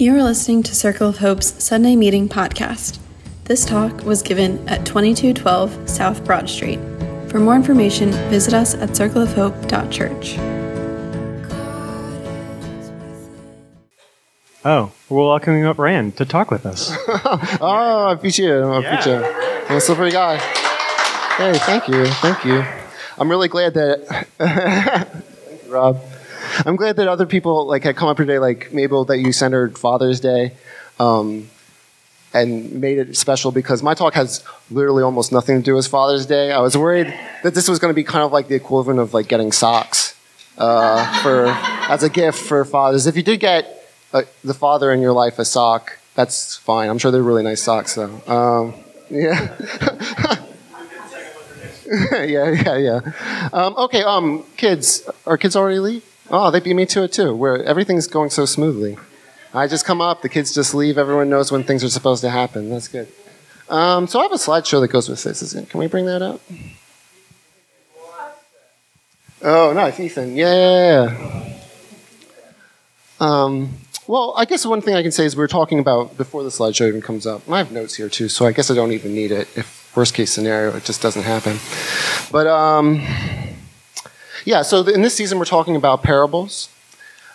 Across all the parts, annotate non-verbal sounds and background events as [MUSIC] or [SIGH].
You are listening to Circle of Hope's Sunday Meeting podcast. This talk was given at 2212 South Broad Street. For more information, visit us at circleofhope.church. Oh, we're welcoming up Rand to talk with us. [LAUGHS] oh, I appreciate it. I appreciate it. I'm a slippery guy. Hey, thank you. Thank you. I'm really glad that. [LAUGHS] thank you, Rob. I'm glad that other people like had come up today, like Mabel, that you centered Father's Day, um, and made it special because my talk has literally almost nothing to do with Father's Day. I was worried that this was going to be kind of like the equivalent of like getting socks uh, for as a gift for fathers. If you did get uh, the father in your life a sock, that's fine. I'm sure they're really nice socks, though. Um, yeah. [LAUGHS] yeah, yeah, yeah. Um, okay, um, kids, are kids already leave? Oh, they beat me to it too, where everything's going so smoothly. I just come up, the kids just leave, everyone knows when things are supposed to happen. That's good. Um, so I have a slideshow that goes with this. Can we bring that up? Oh, nice, Ethan. Yeah. Um, well, I guess one thing I can say is we are talking about before the slideshow even comes up. and I have notes here too, so I guess I don't even need it. If worst case scenario, it just doesn't happen. But um, yeah, so in this season we're talking about parables.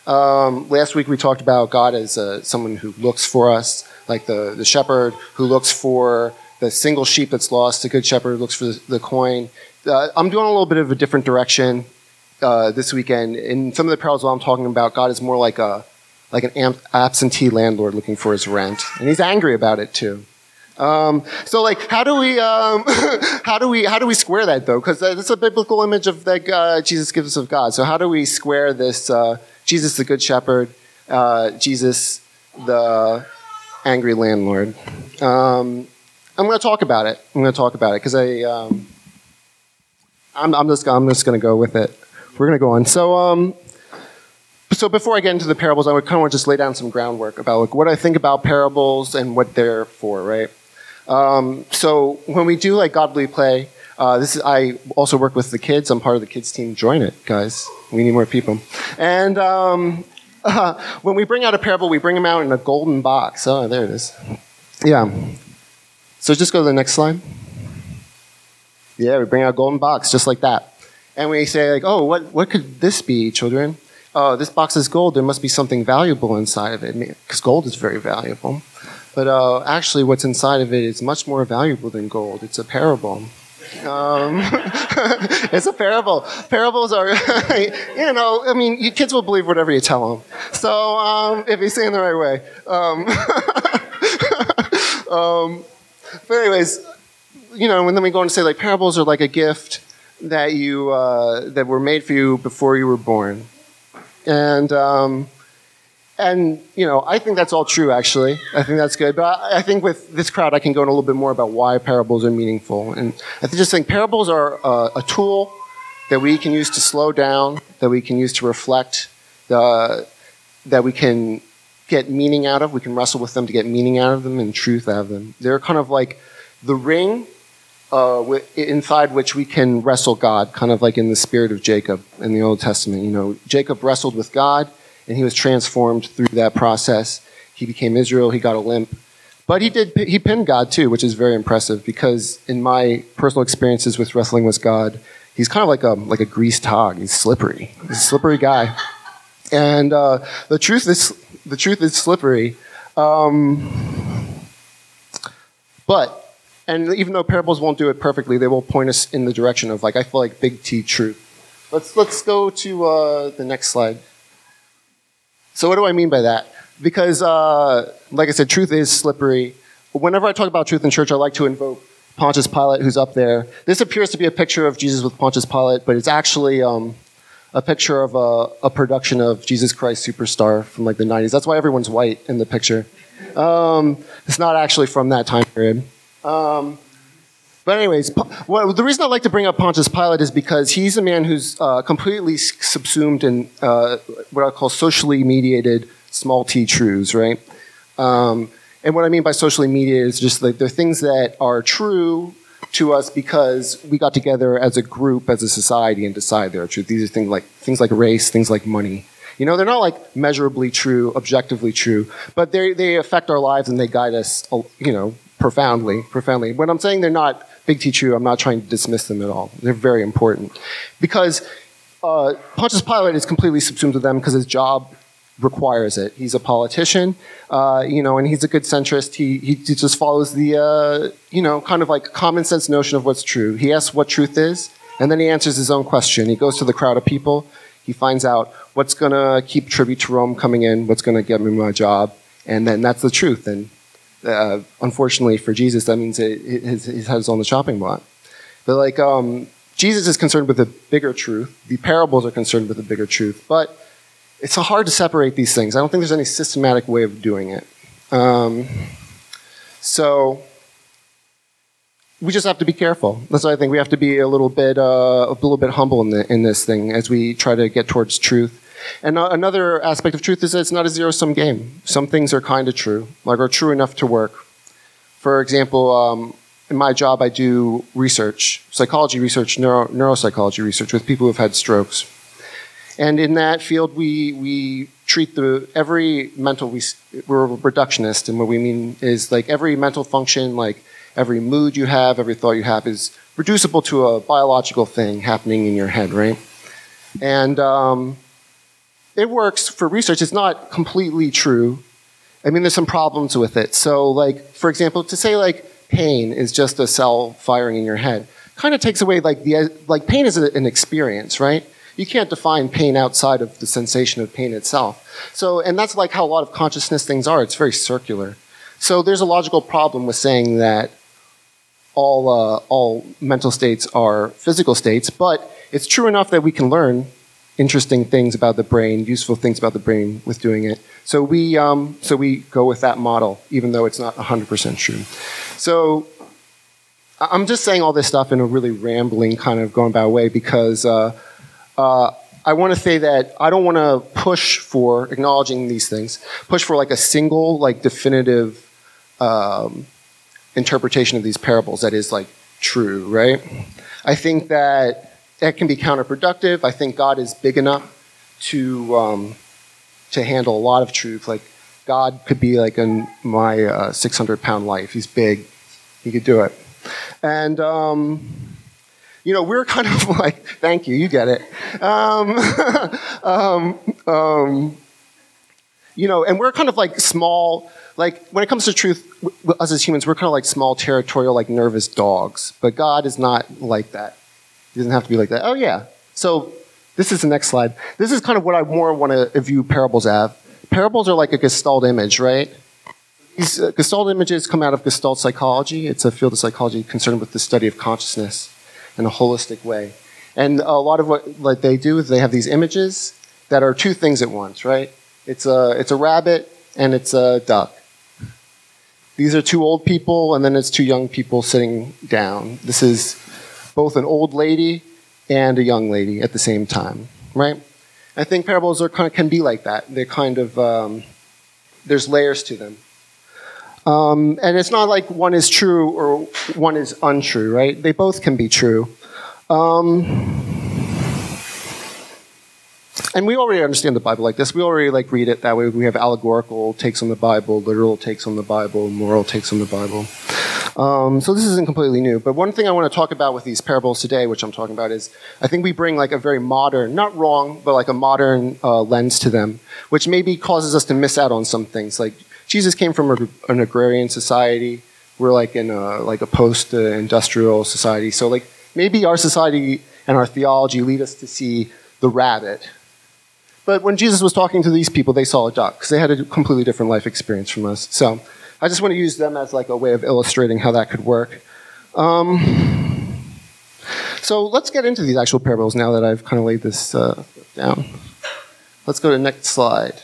Um, last week we talked about God as uh, someone who looks for us, like the, the shepherd who looks for the single sheep that's lost, the good shepherd looks for the, the coin. Uh, I'm doing a little bit of a different direction uh, this weekend. In some of the parables I'm talking about, God is more like a like an absentee landlord looking for his rent, and he's angry about it too. Um, so, like, how do we um, [LAUGHS] how do we how do we square that though? Because that's a biblical image of that uh, Jesus gives us of God. So, how do we square this uh, Jesus the good shepherd, uh, Jesus the angry landlord? Um, I'm going to talk about it. I'm going to talk about it because I um, I'm, I'm, just I'm just going to go with it. We're going to go on. So um, so before I get into the parables, I would kind of want to just lay down some groundwork about like what I think about parables and what they're for, right? Um, so when we do like godly play, uh, this is I also work with the kids. I'm part of the kids team. Join it, guys. We need more people. And um, uh, [LAUGHS] when we bring out a parable, we bring them out in a golden box. Oh, there it is. Yeah. So just go to the next slide. Yeah, we bring out a golden box just like that, and we say like, oh, what what could this be, children? oh, this box is gold, there must be something valuable inside of it, because gold is very valuable. But uh, actually, what's inside of it is much more valuable than gold. It's a parable. Um, [LAUGHS] it's a parable. Parables are, [LAUGHS] you know, I mean, kids will believe whatever you tell them. So um, if you say it the right way. Um, [LAUGHS] um, but anyways, you know, and then we go on to say like parables are like a gift that you uh, that were made for you before you were born. And, um, and, you know, I think that's all true, actually. I think that's good. But I, think with this crowd, I can go in a little bit more about why parables are meaningful. And I just think parables are uh, a tool that we can use to slow down, that we can use to reflect, uh, that we can get meaning out of. We can wrestle with them to get meaning out of them and truth out of them. They're kind of like the ring uh, inside which we can wrestle God, kind of like in the spirit of Jacob in the Old Testament. You know, Jacob wrestled with God, and he was transformed through that process. He became Israel. He got a limp, but he did. He pinned God too, which is very impressive because in my personal experiences with wrestling with God, he's kind of like a like a greased hog. He's slippery. He's a slippery guy, and uh, the truth is the truth is slippery. Um, but and even though parables won't do it perfectly, they will point us in the direction of like I feel like big T truth. Let's let's go to uh, the next slide. So what do I mean by that? Because uh, like I said, truth is slippery. Whenever I talk about truth in church, I like to invoke Pontius Pilate, who's up there. This appears to be a picture of Jesus with Pontius Pilate, but it's actually um, a picture of a, a, production of Jesus Christ Superstar from like the 90s. That's why everyone's white in the picture. Um, it's not actually from that time period. Um, but anyways, the reason I like to bring up Pontius Pilate is because he's a man who's uh, completely subsumed in uh, what I call socially mediated small t truths, right? Um, and what I mean by socially mediated is just like they're things that are true to us because we got together as a group, as a society, and decided they're true. These are things like things like race, things like money. You know, they're not like measurably true, objectively true, but they they affect our lives and they guide us, uh, you know, profoundly, profoundly. When I'm saying they're not big T true, I'm not trying to dismiss them at all. They're very important because uh, Pontius Pilate is completely subsumed to them because his job requires it. He's a politician, uh, you know, and he's a good centrist. He, he just follows the, uh, you know, kind of like common sense notion of what's true. He asks what truth is, and then he answers his own question. He goes to the crowd of people. He finds out what's going to keep tribute to Rome coming in, what's going to get me my job, and then that's the truth. And uh, unfortunately for Jesus, that means it, it, his, on the chopping block. But like, um, Jesus is concerned with the bigger truth. The parables are concerned with the bigger truth. But it's hard to separate these things. I don't think there's any systematic way of doing it. Um, so we just have to be careful. That's why I think we have to be a little bit, uh, a little bit humble in, the, in this thing as we try to get towards truth. And uh, another aspect of truth is that it's not a zero-sum game. Some things are kind of true, like are true enough to work. For example, um, in my job, I do research, psychology research, neuro, neuropsychology research with people who've had strokes. And in that field, we, we treat the every mental we, we're reductionist, and what we mean is like every mental function, like every mood you have, every thought you have, is reducible to a biological thing happening in your head, right? And um, it works for research. It's not completely true. I mean, there's some problems with it. So, like, for example, to say like pain is just a cell firing in your head kind of takes away like the like pain is an experience, right? You can't define pain outside of the sensation of pain itself. So, and that's like how a lot of consciousness things are. It's very circular. So there's a logical problem with saying that all uh, all mental states are physical states, but it's true enough that we can learn interesting things about the brain, useful things about the brain with doing it. So we um, so we go with that model, even though it's not 100% true. So I'm just saying all this stuff in a really rambling kind of going by way because. Uh, uh, I want to say that I don't want to push for acknowledging these things, push for like a single, like definitive um, interpretation of these parables that is like true, right? I think that that can be counterproductive. I think God is big enough to um, to handle a lot of truth. Like God could be like in my uh, 600 pound life. He's big. He could do it. And um, you know, we're kind of [LAUGHS] like, thank you, you get it. Um, [LAUGHS] um, um, you know, and we're kind of like small, like when it comes to truth, us as humans, we're kind of like small, territorial, like nervous dogs. But God is not like that. He doesn't have to be like that. Oh, yeah. So this is the next slide. This is kind of what I more want to view parables as. Parables are like a gestalt image, right? These uh, gestalt images come out of gestalt psychology. It's a field of psychology concerned with the study of consciousness in a holistic way. And a lot of what like they do is they have these images that are two things at once, right? It's a it's a rabbit and it's a duck. These are two old people and then it's two young people sitting down. This is both an old lady and a young lady at the same time, right? I think parables are kind of, can be like that. They're kind of um, there's layers to them. Um, and it's not like one is true or one is untrue, right? They both can be true. Um, and we already understand the Bible like this. We already like read it that way. We have allegorical takes on the Bible, literal takes on the Bible, moral takes on the Bible. Um, so this isn't completely new. But one thing I want to talk about with these parables today, which I'm talking about, is I think we bring like a very modern, not wrong, but like a modern uh, lens to them, which maybe causes us to miss out on some things. Like Jesus came from a, an agrarian society. We're like in a, like a post-industrial society. So like maybe our society and our theology lead us to see the rabbit. But when Jesus was talking to these people, they saw a duck because they had a completely different life experience from us. So I just want to use them as like a way of illustrating how that could work. Um, so let's get into these actual parables now that I've kind of laid this uh, down. Let's go to the next slide.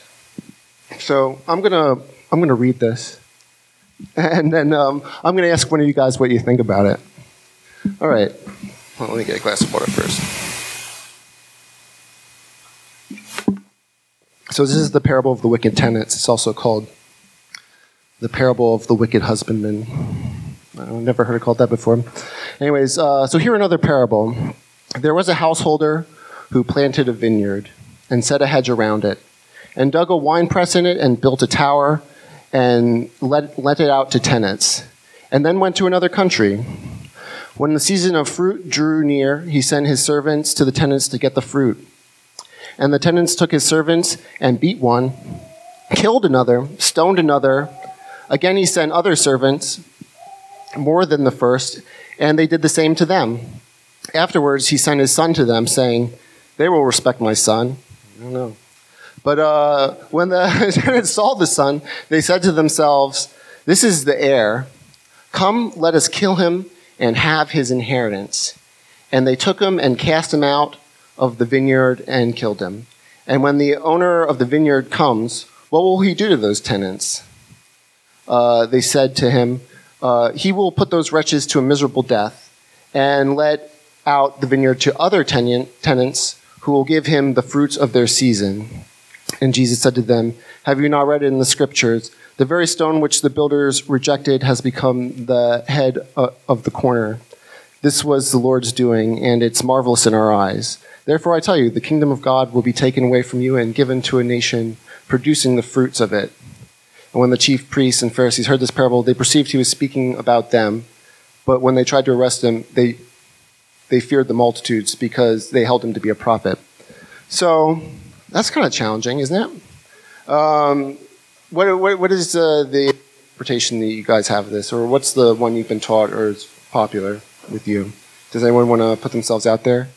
So I'm to I'm to read this. [LAUGHS] And then um, I'm to ask one of you guys what you think about it. All right. Well, let me get a glass of water first. So, this is the parable of the wicked tenants. It's also called the parable of the wicked husbandman. I've never heard it called that before. Anyways, uh, so here another parable. There was a householder who planted a vineyard and set a hedge around it and dug a wine press in it and built a tower and let, let it out to tenants, and then went to another country. When the season of fruit drew near, he sent his servants to the tenants to get the fruit. And the tenants took his servants and beat one, killed another, stoned another. Again, he sent other servants, more than the first, and they did the same to them. Afterwards, he sent his son to them, saying, They will respect my son. I don't know. But uh, when the [LAUGHS] tenants saw the son, they said to themselves, This is the heir. Come, let us kill him and have his inheritance. And they took him and cast him out of the vineyard and killed him. And when the owner of the vineyard comes, what will he do to those tenants? Uh, they said to him, uh, He will put those wretches to a miserable death and let out the vineyard to other tenant, tenants who will give him the fruits of their season. And Jesus said to them, Have you not read in the scriptures? The very stone which the builders rejected has become the head uh, of the corner. This was the Lord's doing, and it's marvelous in our eyes. Therefore, I tell you, the kingdom of God will be taken away from you and given to a nation producing the fruits of it. And when the chief priests and Pharisees heard this parable, they perceived he was speaking about them. But when they tried to arrest him, they, they feared the multitudes because they held him to be a prophet. So that's kind of challenging, isn't it? Um, what, what, what is uh, the interpretation that you guys have of this, or what's the one you've been taught or is popular with you? Does anyone want to put themselves out there?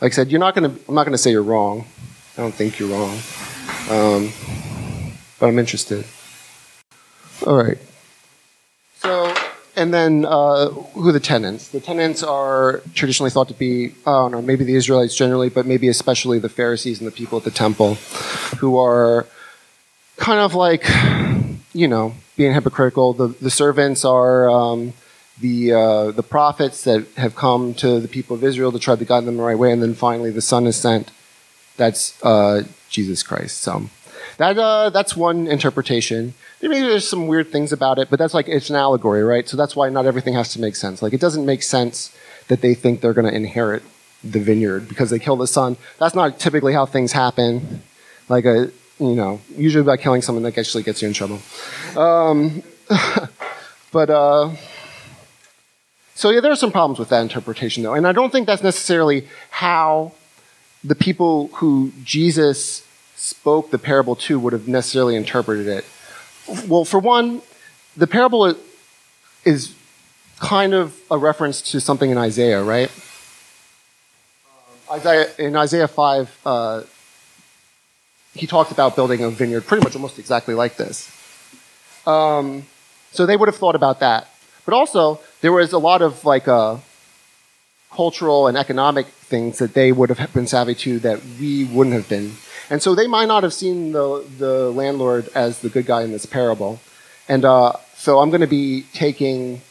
Like I said, you're not to. I'm not going to say you're wrong. I don't think you're wrong, um, but I'm interested. All right. So, and then uh, who the tenants? The tenants are traditionally thought to be, I don't know, maybe the Israelites generally, but maybe especially the Pharisees and the people at the temple, who are kind of like, you know, being hypocritical. The, the servants are um, the, uh, the prophets that have come to the people of Israel to try to guide them the right way, and then finally the Son is sent. That's uh, Jesus Christ. So that, uh, that's one interpretation. Maybe there's some weird things about it, but that's like, it's an allegory, right? So that's why not everything has to make sense. Like, it doesn't make sense that they think they're going to inherit the vineyard because they kill the son. That's not typically how things happen. Like a, you know, usually by killing someone that actually gets you in trouble. Um, [LAUGHS] but, uh, so yeah, there are some problems with that interpretation though. And I don't think that's necessarily how the people who Jesus spoke the parable to would have necessarily interpreted it. Well, for one, the parable is kind of a reference to something in Isaiah, right? Isaiah, in Isaiah 5, uh, he talked about building a vineyard pretty much almost exactly like this. Um, so they would have thought about that. But also, there was a lot of like uh, cultural and economic things that they would have been savvy to that we wouldn't have been. And so they might not have seen the, the landlord as the good guy in this parable. And uh, so I'm going to be taking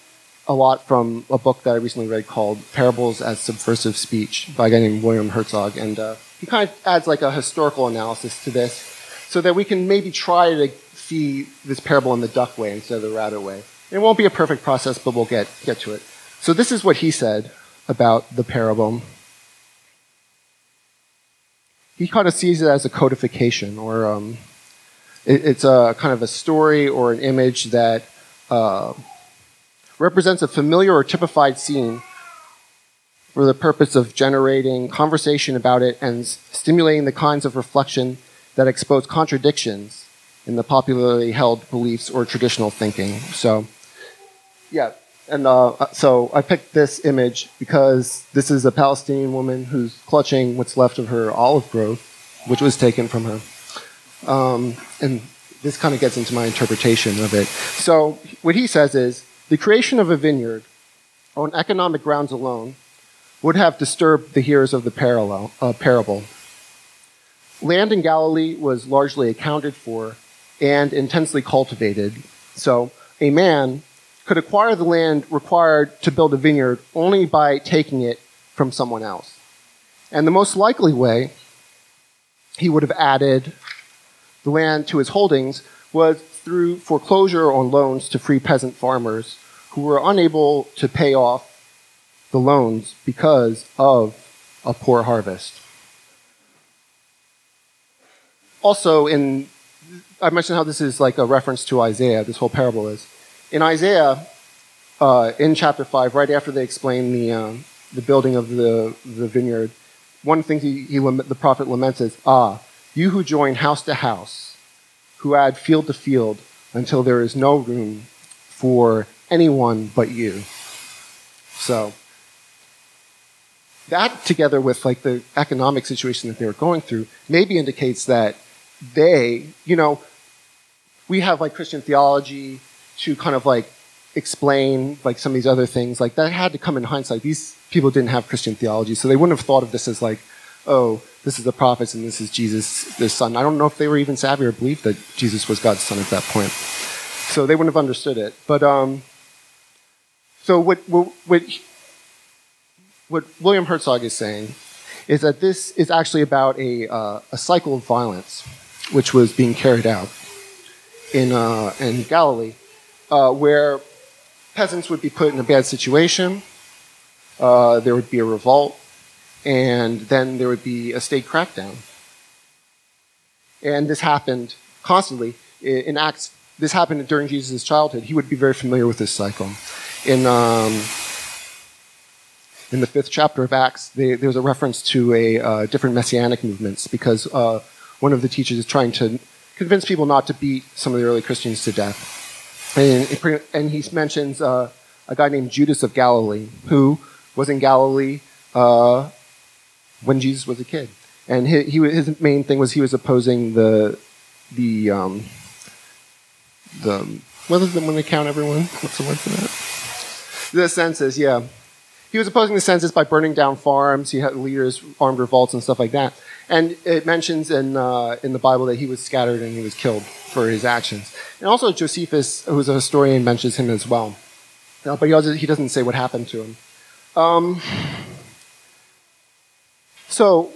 a lot from a book that I recently read called Parables as Subversive Speech by a guy named William Herzog. And uh, he kind of adds like a historical analysis to this so that we can maybe try to see this parable in the duck way instead of the rabbit way. It won't be a perfect process, but we'll get, get to it. So this is what he said about the parable he kind of sees it as a codification, or um, it, it's a kind of a story or an image that uh, represents a familiar or typified scene for the purpose of generating conversation about it and stimulating the kinds of reflection that expose contradictions in the popularly held beliefs or traditional thinking. So, yeah, and uh, so I picked this image because this is a Palestinian woman who's clutching what's left of her olive grove, which was taken from her. Um, and this kind of gets into my interpretation of it. So what he says is the creation of a vineyard on economic grounds alone would have disturbed the hearers of the parallel, uh, parable. Land in Galilee was largely accounted for and intensely cultivated. So a man could acquire the land required to build a vineyard only by taking it from someone else. And the most likely way he would have added the land to his holdings was through foreclosure on loans to free peasant farmers who were unable to pay off the loans because of a poor harvest. also in, I mentioned how this is like a reference to Isaiah, this whole parable is. In Isaiah, uh, in chapter 5, right after they explain the, um, the building of the, the vineyard, one thing he, he, the prophet laments is, Ah, you who join house to house, who add field to field until there is no room for anyone but you. So, that together with like the economic situation that they were going through maybe indicates that they, you know, we have like Christian theology to kind of like explain like some of these other things. Like that had to come in hindsight. These people didn't have Christian theology, so they wouldn't have thought of this as like, oh, this is the prophets and this is Jesus, their son. I don't know if they were even savvy or believed that Jesus was God's son at that point. So they wouldn't have understood it. But um, so what, what, what, what William Herzog is saying is that this is actually about a, uh, a cycle of violence which was being carried out in, uh, in Galilee, uh, where peasants would be put in a bad situation, uh, there would be a revolt, and then there would be a state crackdown. And this happened constantly. In Acts, this happened during Jesus' childhood. He would be very familiar with this cycle. In, um, in the fifth chapter of Acts, they, there's a reference to a uh, different messianic movements because uh, one of the teachers is trying to convince people not to beat some of the early Christians to death. And, and he mentions uh, a guy named Judas of Galilee who was in Galilee uh, when Jesus was a kid. And he, he, his main thing was he was opposing the, the, um, the, what is it when they count everyone? What's the word for that? The census, yeah. He was opposing the census by burning down farms. He had leaders, armed revolts, and stuff like that. And it mentions in, uh, in the Bible that he was scattered and he was killed for his actions. And also Josephus, who's a historian, mentions him as well. Uh, but he, also, he doesn't say what happened to him. Um, so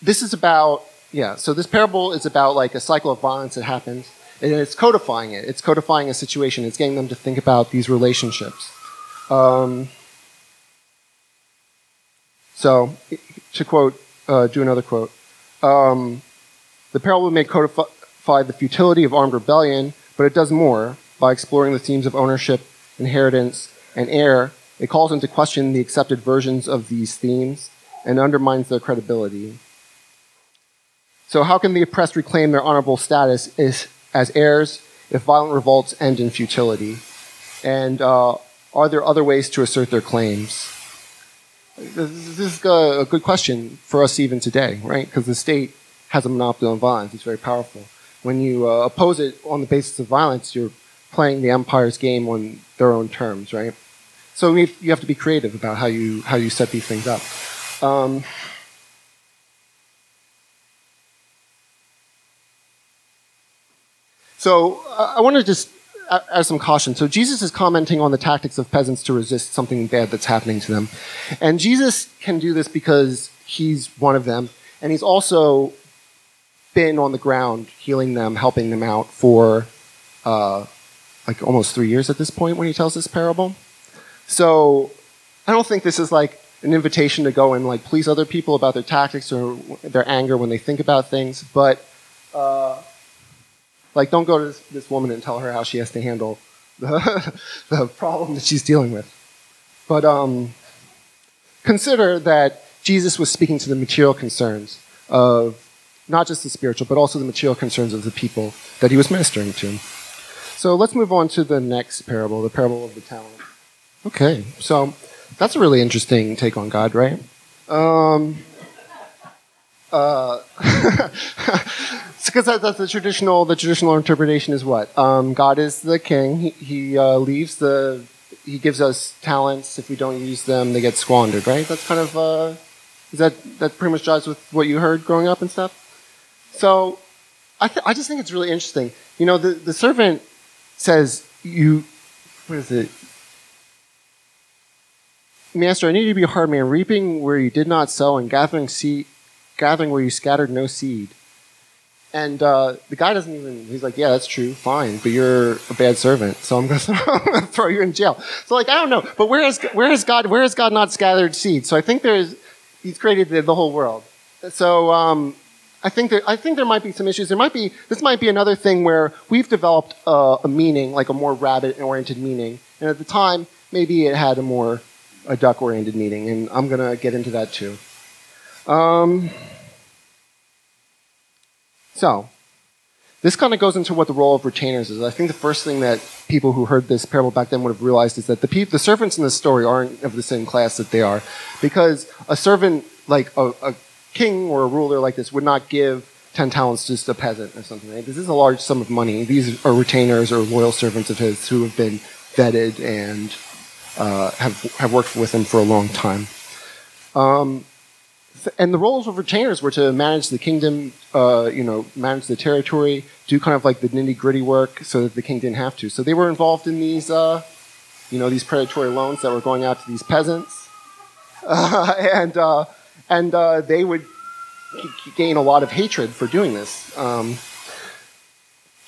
this is about, yeah, so this parable is about like a cycle of violence that happens. And it's codifying it. It's codifying a situation. It's getting them to think about these relationships. Um, so, to quote uh, do another quote. Um, the parable may codify the futility of armed rebellion, but it does more by exploring the themes of ownership, inheritance, and heir. It calls into question the accepted versions of these themes and undermines their credibility. So, how can the oppressed reclaim their honorable status as heirs if violent revolts end in futility? And uh, are there other ways to assert their claims? This is a good question for us even today, right? Because the state has a monopoly on violence. It's very powerful. When you uh, oppose it on the basis of violence, you're playing the empire's game on their own terms, right? So you have to be creative about how you how you set these things up. Um, so I want to just as some caution. So Jesus is commenting on the tactics of peasants to resist something bad that's happening to them. And Jesus can do this because he's one of them. And he's also been on the ground healing them, helping them out for uh, like almost three years at this point when he tells this parable. So I don't think this is like an invitation to go and like please other people about their tactics or their anger when they think about things, but uh, like, don't go to this, this woman and tell her how she has to handle the, [LAUGHS] the problem that she's dealing with. But um, consider that Jesus was speaking to the material concerns of not just the spiritual, but also the material concerns of the people that he was ministering to. So let's move on to the next parable, the parable of the talent. Okay, so that's a really interesting take on God, right? Um, uh, [LAUGHS] because that's the traditional the traditional interpretation is what um, God is the king. He, he uh, leaves the he gives us talents. If we don't use them, they get squandered. Right? That's kind of uh, is that that pretty much jives with what you heard growing up and stuff. So I th- I just think it's really interesting. You know, the the servant says you what is it? Master, I need you to be a hard man, reaping where you did not sow and gathering seed, gathering where you scattered no seed. And uh, the guy doesn't even, he's like, yeah, that's true, fine, but you're a bad servant, so I'm going [LAUGHS] to throw you in jail. So, like, I don't know, but where has, where has, God, where has God not scattered seed? So I think there's, he's created the, the whole world. So um, I think there, I think there might be some issues. There might be this might be another thing where we've developed a, a meaning, like a more rabbit-oriented meaning, and at the time maybe it had a more a duck-oriented meaning, and I'm gonna get into that too. Um, so this kind of goes into what the role of retainers is. I think the first thing that people who heard this parable back then would have realized is that the pe- the servants in this story aren't of the same class that they are, because a servant like a, a king or a ruler like this would not give 10 talents to just a peasant or something. Right? This is a large sum of money. These are retainers or loyal servants of his who have been vetted and uh, have, have worked with him for a long time. Um, and the roles of retainers were to manage the kingdom, uh, you know, manage the territory, do kind of like the nitty gritty work so that the king didn't have to. So they were involved in these, uh, you know, these predatory loans that were going out to these peasants. [LAUGHS] Uh, and and uh, they would gain a lot of hatred for doing this. Um,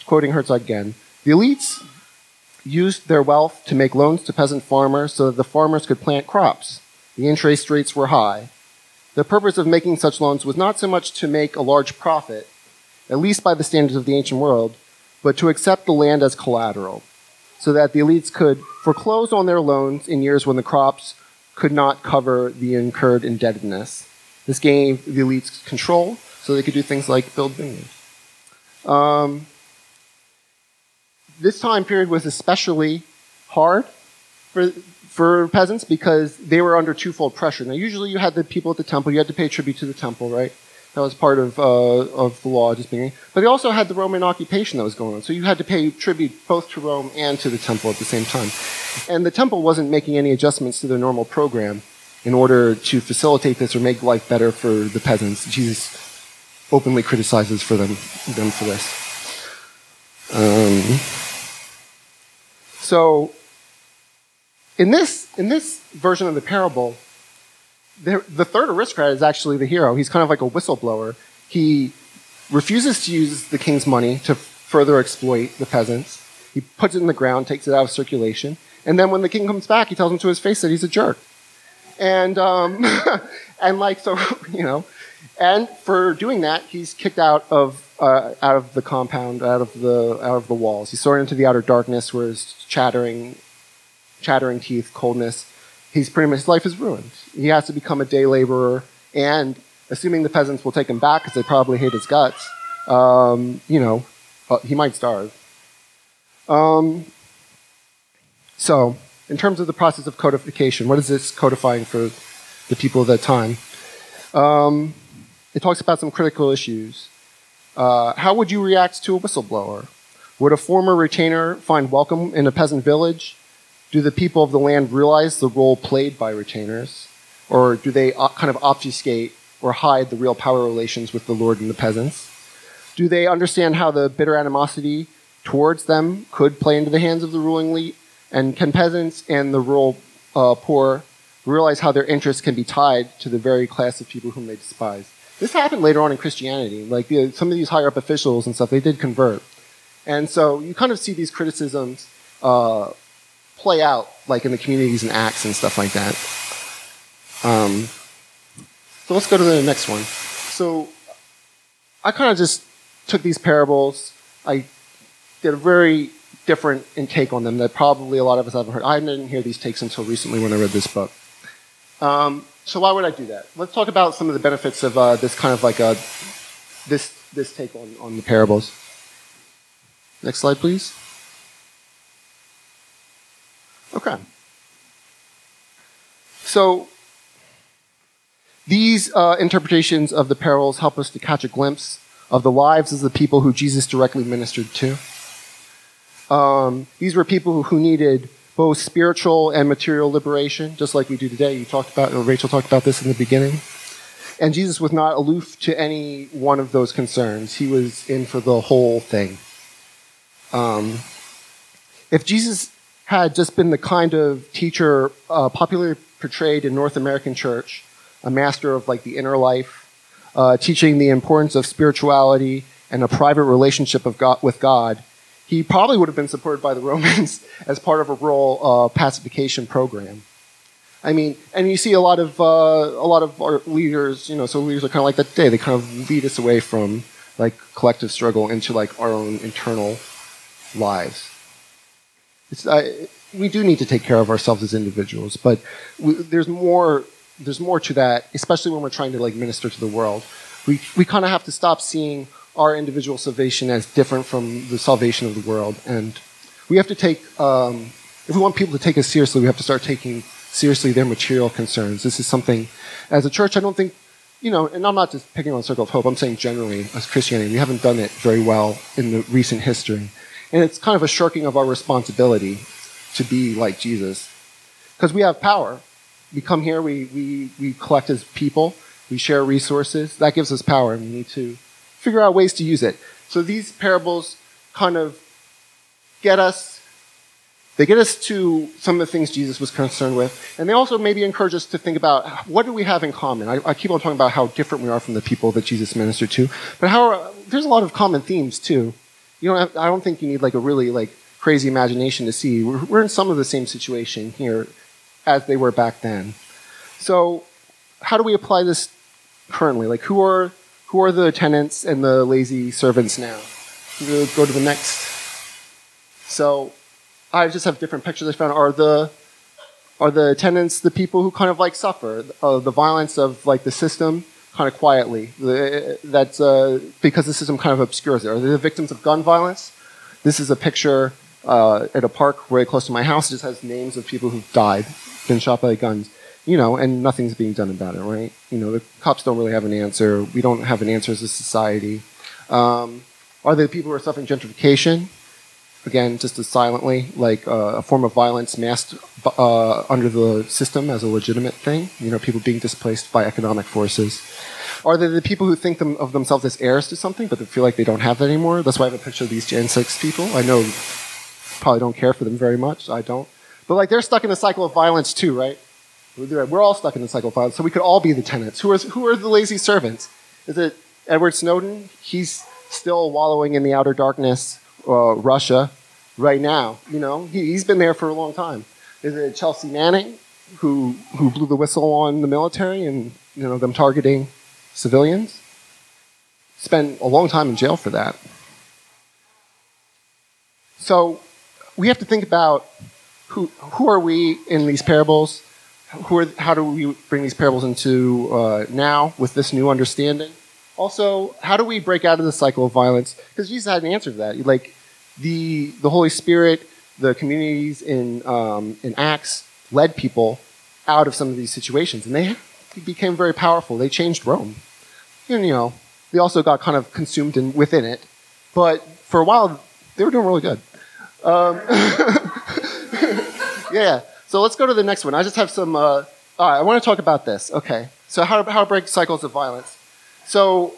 quoting Herzog again, the elites used their wealth to make loans to peasant farmers so that the farmers could plant crops. The interest rates were high. The purpose of making such loans was not so much to make a large profit, at least by the standards of the ancient world, but to accept the land as collateral, so that the elites could foreclose on their loans in years when the crops could not cover the incurred indebtedness. This gave the elites control, so they could do things like build vineyards. Um, this time period was especially hard for, for peasants because they were under twofold pressure. Now, usually you had the people at the temple, you had to pay tribute to the temple, right? That was part of, uh, of the law just being. But they also had the Roman occupation that was going on. So you had to pay tribute both to Rome and to the temple at the same time. And the temple wasn't making any adjustments to their normal program in order to facilitate this or make life better for the peasants. Jesus openly criticizes for them, them for this. Um, so, in this, in this version of the parable, the, the third aristocrat is actually the hero. He's kind of like a whistleblower. He refuses to use the king's money to further exploit the peasants. He puts it in the ground, takes it out of circulation, and then when the king comes back, he tells him to his face that he's a jerk. And um, [LAUGHS] and like so, [LAUGHS] you know, and for doing that, he's kicked out of uh, out of the compound, out of the out of the walls. He's thrown into the outer darkness, where his chattering, chattering teeth, coldness. He's pretty much his life is ruined. He has to become a day laborer, and assuming the peasants will take him back because they probably hate his guts, um, you know, uh, he might starve. Um, so, in terms of the process of codification, what is this codifying for the people of that time? Um, it talks about some critical issues. Uh, how would you react to a whistleblower? Would a former retainer find welcome in a peasant village? Do the people of the land realize the role played by retainers? Or do they uh, kind of obfuscate or hide the real power relations with the lord and the peasants? Do they understand how the bitter animosity towards them could play into the hands of the ruling elite? And can peasants and the rural uh, poor realize how their interests can be tied to the very class of people whom they despise? This happened later on in Christianity. Like the, some of these higher up officials and stuff, they did convert. And so you kind of see these criticisms uh, play out, like in the communities and acts and stuff like that. Um, so let's go to the next one. So I kind of just took these parables. I did a very different intake on them that probably a lot of us haven't heard. I didn't hear these takes until recently when I read this book. Um, so why would I do that? Let's talk about some of the benefits of uh, this kind of like a this this take on, on the parables. Next slide, please. Okay. So these uh, interpretations of the parables help us to catch a glimpse of the lives of the people who Jesus directly ministered to. Um, these were people who needed both spiritual and material liberation, just like we do today. You talked about, Rachel talked about this in the beginning. And Jesus was not aloof to any one of those concerns. He was in for the whole thing. Um, if Jesus had just been the kind of teacher uh, popularly portrayed in North American church, a master of like the inner life, uh, teaching the importance of spirituality and a private relationship of God, with God, he probably would have been supported by the Romans [LAUGHS] as part of a rural uh, pacification program. I mean, and you see a lot of uh, a lot of our leaders, you know, so leaders are kind of like that today. They kind of lead us away from like collective struggle into like our own internal lives. It's, I, we do need to take care of ourselves as individuals, but we, there's more. There's more to that, especially when we're trying to like minister to the world. We we kind of have to stop seeing our individual salvation as different from the salvation of the world, and we have to take. Um, if we want people to take us seriously, we have to start taking seriously their material concerns. This is something, as a church, I don't think, you know, and I'm not just picking on Circle of Hope, I'm saying generally, as Christianity, we haven't done it very well in the recent history. And it's kind of a shirking of our responsibility to be like Jesus. Because we have power. We come here, we, we, we collect as people, we share resources. That gives us power, and we need to figure out ways to use it. So these parables kind of get us they get us to some of the things Jesus was concerned with, and they also maybe encourage us to think about what do we have in common. I, I keep on talking about how different we are from the people that Jesus ministered to, but how there's a lot of common themes too. You don't have, I don't think you need like a really like crazy imagination to see we're, we're in some of the same situation here as they were back then. So, how do we apply this currently? Like, who are who are the tenants and the lazy servants now? We'll go to the next. So I just have different pictures I found. Are the are the tenants the people who kind of like suffer uh, the violence of like the system kind of quietly? The, that's uh, because the system kind of obscures it. Are they the victims of gun violence? This is a picture uh, at a park very close to my house. It just has names of people who've died, been shot by guns. You know, and nothing's being done about it, right? You know, the cops don't really have an answer. We don't have an answer as a society. Um, are they the people who are suffering gentrification? Again, just as silently, like uh, a form of violence masked uh, under the system as a legitimate thing. You know, people being displaced by economic forces. Are they the people who think them, of themselves as heirs to something, but they feel like they don't have that anymore? That's why I have a picture of these Gen 6 people. I know probably don't care for them very much. I don't. But like they're stuck in a cycle of violence too, right? We're all stuck in a cycle of violence. So we could all be the tenants. Who are, who are the lazy servants? Is it Edward Snowden? He's still wallowing in the outer darkness uh, Russia right now. You know, he, has been there for a long time. Is it Chelsea Manning who who blew the whistle on the military and you know them targeting civilians? Spent a long time in jail for that. So we have to think about who who are we in these parables? Who are, how do we bring these parables into uh, now with this new understanding? Also, how do we break out of the cycle of violence? Because Jesus had an answer to that. Like, the the Holy Spirit, the communities in in Acts led people out of some of these situations, and they became very powerful. They changed Rome, and you know they also got kind of consumed in, within it, but for a while they were doing really good. Um, [LAUGHS] yeah. So let's go to the next one. I just have some. Uh, all right, I want to talk about this. Okay. So how how to break cycles of violence. So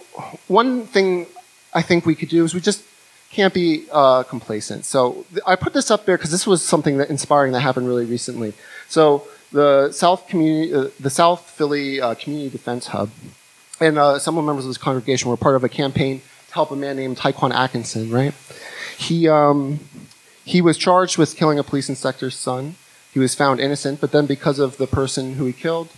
one thing I think we could do is we just can't be uh, complacent. So I put this up there because this was something that inspiring that happened really recently. So the South community, uh, the South Philly uh, Community Defense Hub, and uh, some of the members of this congregation were part of a campaign to help a man named Tyquan Atkinson. Right? He um, he was charged with killing a police inspector's son. He was found innocent, but then because of the person who he killed,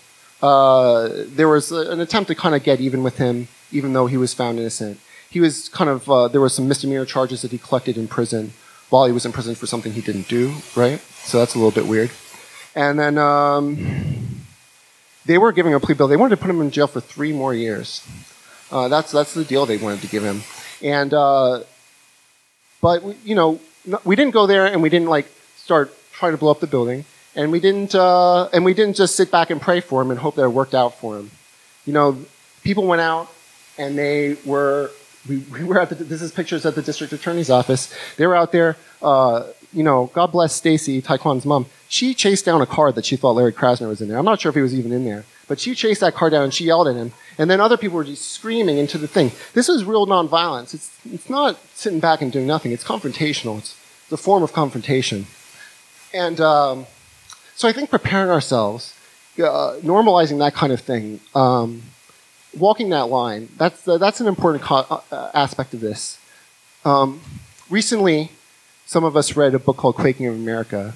uh, there was an attempt to kind of get even with him, even though he was found innocent he was kind of uh, there were some misdemeanor charges that he collected in prison while he was in prison for something he didn't do, right? So that's a little bit weird. And then um, they were giving a plea bill. They wanted to put him in jail for three more years. Uh, that's that's the deal they wanted to give him. And uh, but you know we didn't go there and we didn't like start trying to blow up the building. And we didn't uh, and we didn't just sit back and pray for him and hope that it worked out for him. You know, people went out and they were we, [LAUGHS] we were at the, this is pictures at the district attorney's office. They were out there. Uh, you know, God bless Stacy, Tyquan's mom. She chased down a car that she thought Larry Krasner was in there. I'm not sure if he was even in there, but she chased that car down and she yelled at him. And then other people were just screaming into the thing. This is real nonviolence. It's it's not sitting back and doing nothing. It's confrontational. It's, it's a form of confrontation. And um, so I think preparing ourselves, uh, normalizing that kind of thing. Um, walking that line, that's, uh, that's an important co- uh, aspect of this. Um, recently, some of us read a book called Quaking of America.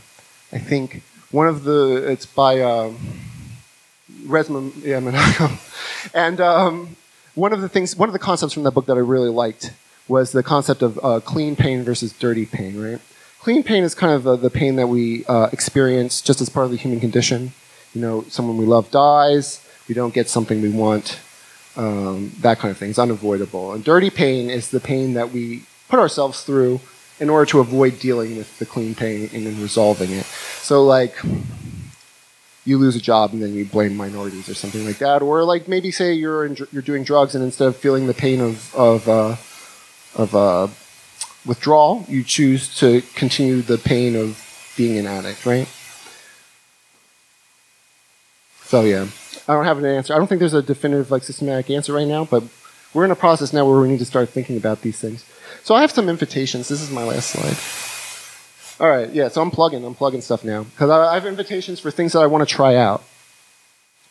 I think one of the, it's by, um, Resmaa, yeah, Menakem. [LAUGHS] And um, one of the things, one of the concepts from that book that I really liked was the concept of uh, clean pain versus dirty pain, right? Clean pain is kind of uh, the pain that we uh, experience just as part of the human condition. You know, someone we love dies, we don't get something we want, um, that kind of thing. It's unavoidable. And dirty pain is the pain that we put ourselves through in order to avoid dealing with the clean pain and then resolving it. So, like, you lose a job and then you blame minorities or something like that, or like maybe say you're in, you're doing drugs and instead of feeling the pain of of uh, of uh, withdrawal, you choose to continue the pain of being an addict, right? So yeah, I don't have an answer. I don't think there's a definitive like systematic answer right now, but we're in a process now where we need to start thinking about these things. So I have some invitations. This is my last slide. All right, yeah, so I'm plugging. I'm plugging stuff now. Because I have invitations for things that I want to try out.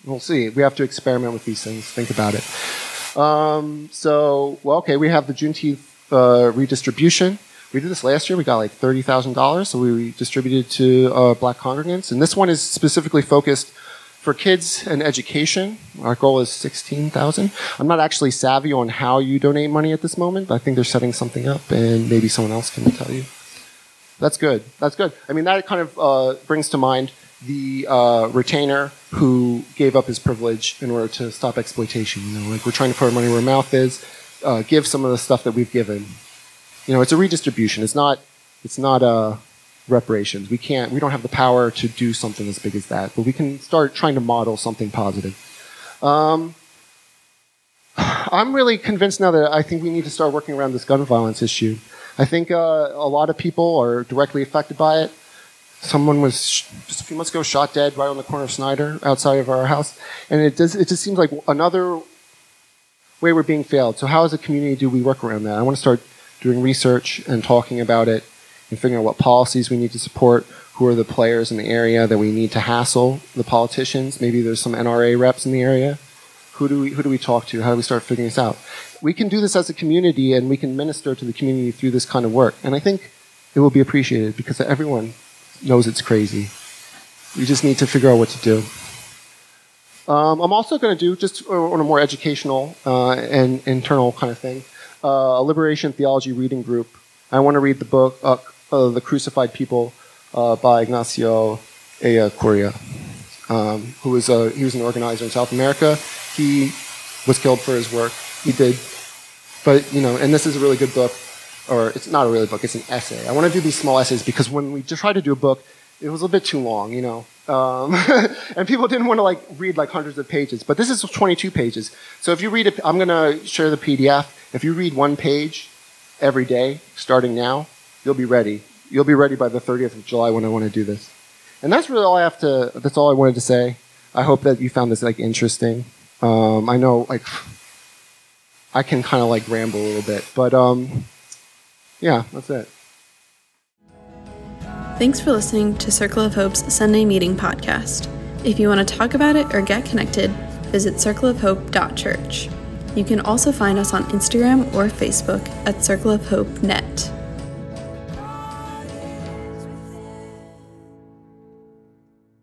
We'll see. We have to experiment with these things, think about it. Um, so, well, okay, we have the Juneteenth uh, redistribution. We did this last year. We got like $30,000, so we distributed to uh, black congregants. And this one is specifically focused for kids and education. Our goal is 16,000. I'm not actually savvy on how you donate money at this moment, but I think they're setting something up, and maybe someone else can tell you. That's good. That's good. I mean, that kind of uh, brings to mind the uh, retainer who gave up his privilege in order to stop exploitation. You know, like we're trying to put our money where our mouth is, uh, give some of the stuff that we've given. You know, it's a redistribution. It's not. It's not a uh, reparations. We can't. We don't have the power to do something as big as that, but we can start trying to model something positive. Um, I'm really convinced now that I think we need to start working around this gun violence issue. I think uh, a lot of people are directly affected by it. Someone was just a few months ago shot dead right on the corner of Snyder outside of our house, and it does. It just seems like another way we're being failed. So how as a community do we work around that? I want to start doing research and talking about it and figuring out what policies we need to support. Who are the players in the area that we need to hassle the politicians? Maybe there's some NRA reps in the area. Who do we who do we talk to? How do we start figuring this out? we can do this as a community and we can minister to the community through this kind of work. And I think it will be appreciated because everyone knows it's crazy. We just need to figure out what to do. Um, I'm also going to do, just on a more educational uh, and internal kind of thing, uh, a liberation theology reading group. I want to read the book, uh, uh The Crucified People, uh, by Ignacio Ellacuría, um, who was a, he was an organizer in South America. He was killed for his work. He did but, you know, and this is a really good book, or it's not a really book, it's an essay. I want to do these small essays because when we tried to do a book, it was a bit too long, you know. Um, [LAUGHS] and people didn't want to like read like hundreds of pages. But this is 22 pages. So if you read it, I'm going to share the PDF. If you read one page every day, starting now, you'll be ready. You'll be ready by the 30th of July when I want to do this. And that's really all I have to, that's all I wanted to say. I hope that you found this like interesting. Um, I know like I can kind of like ramble a little bit. But um, yeah, that's it. Thanks for listening to Circle of Hope's Sunday Meeting podcast. If you want to talk about it or get connected, visit circleofhope.church. You can also find us on Instagram or Facebook at Circle of Hope Net.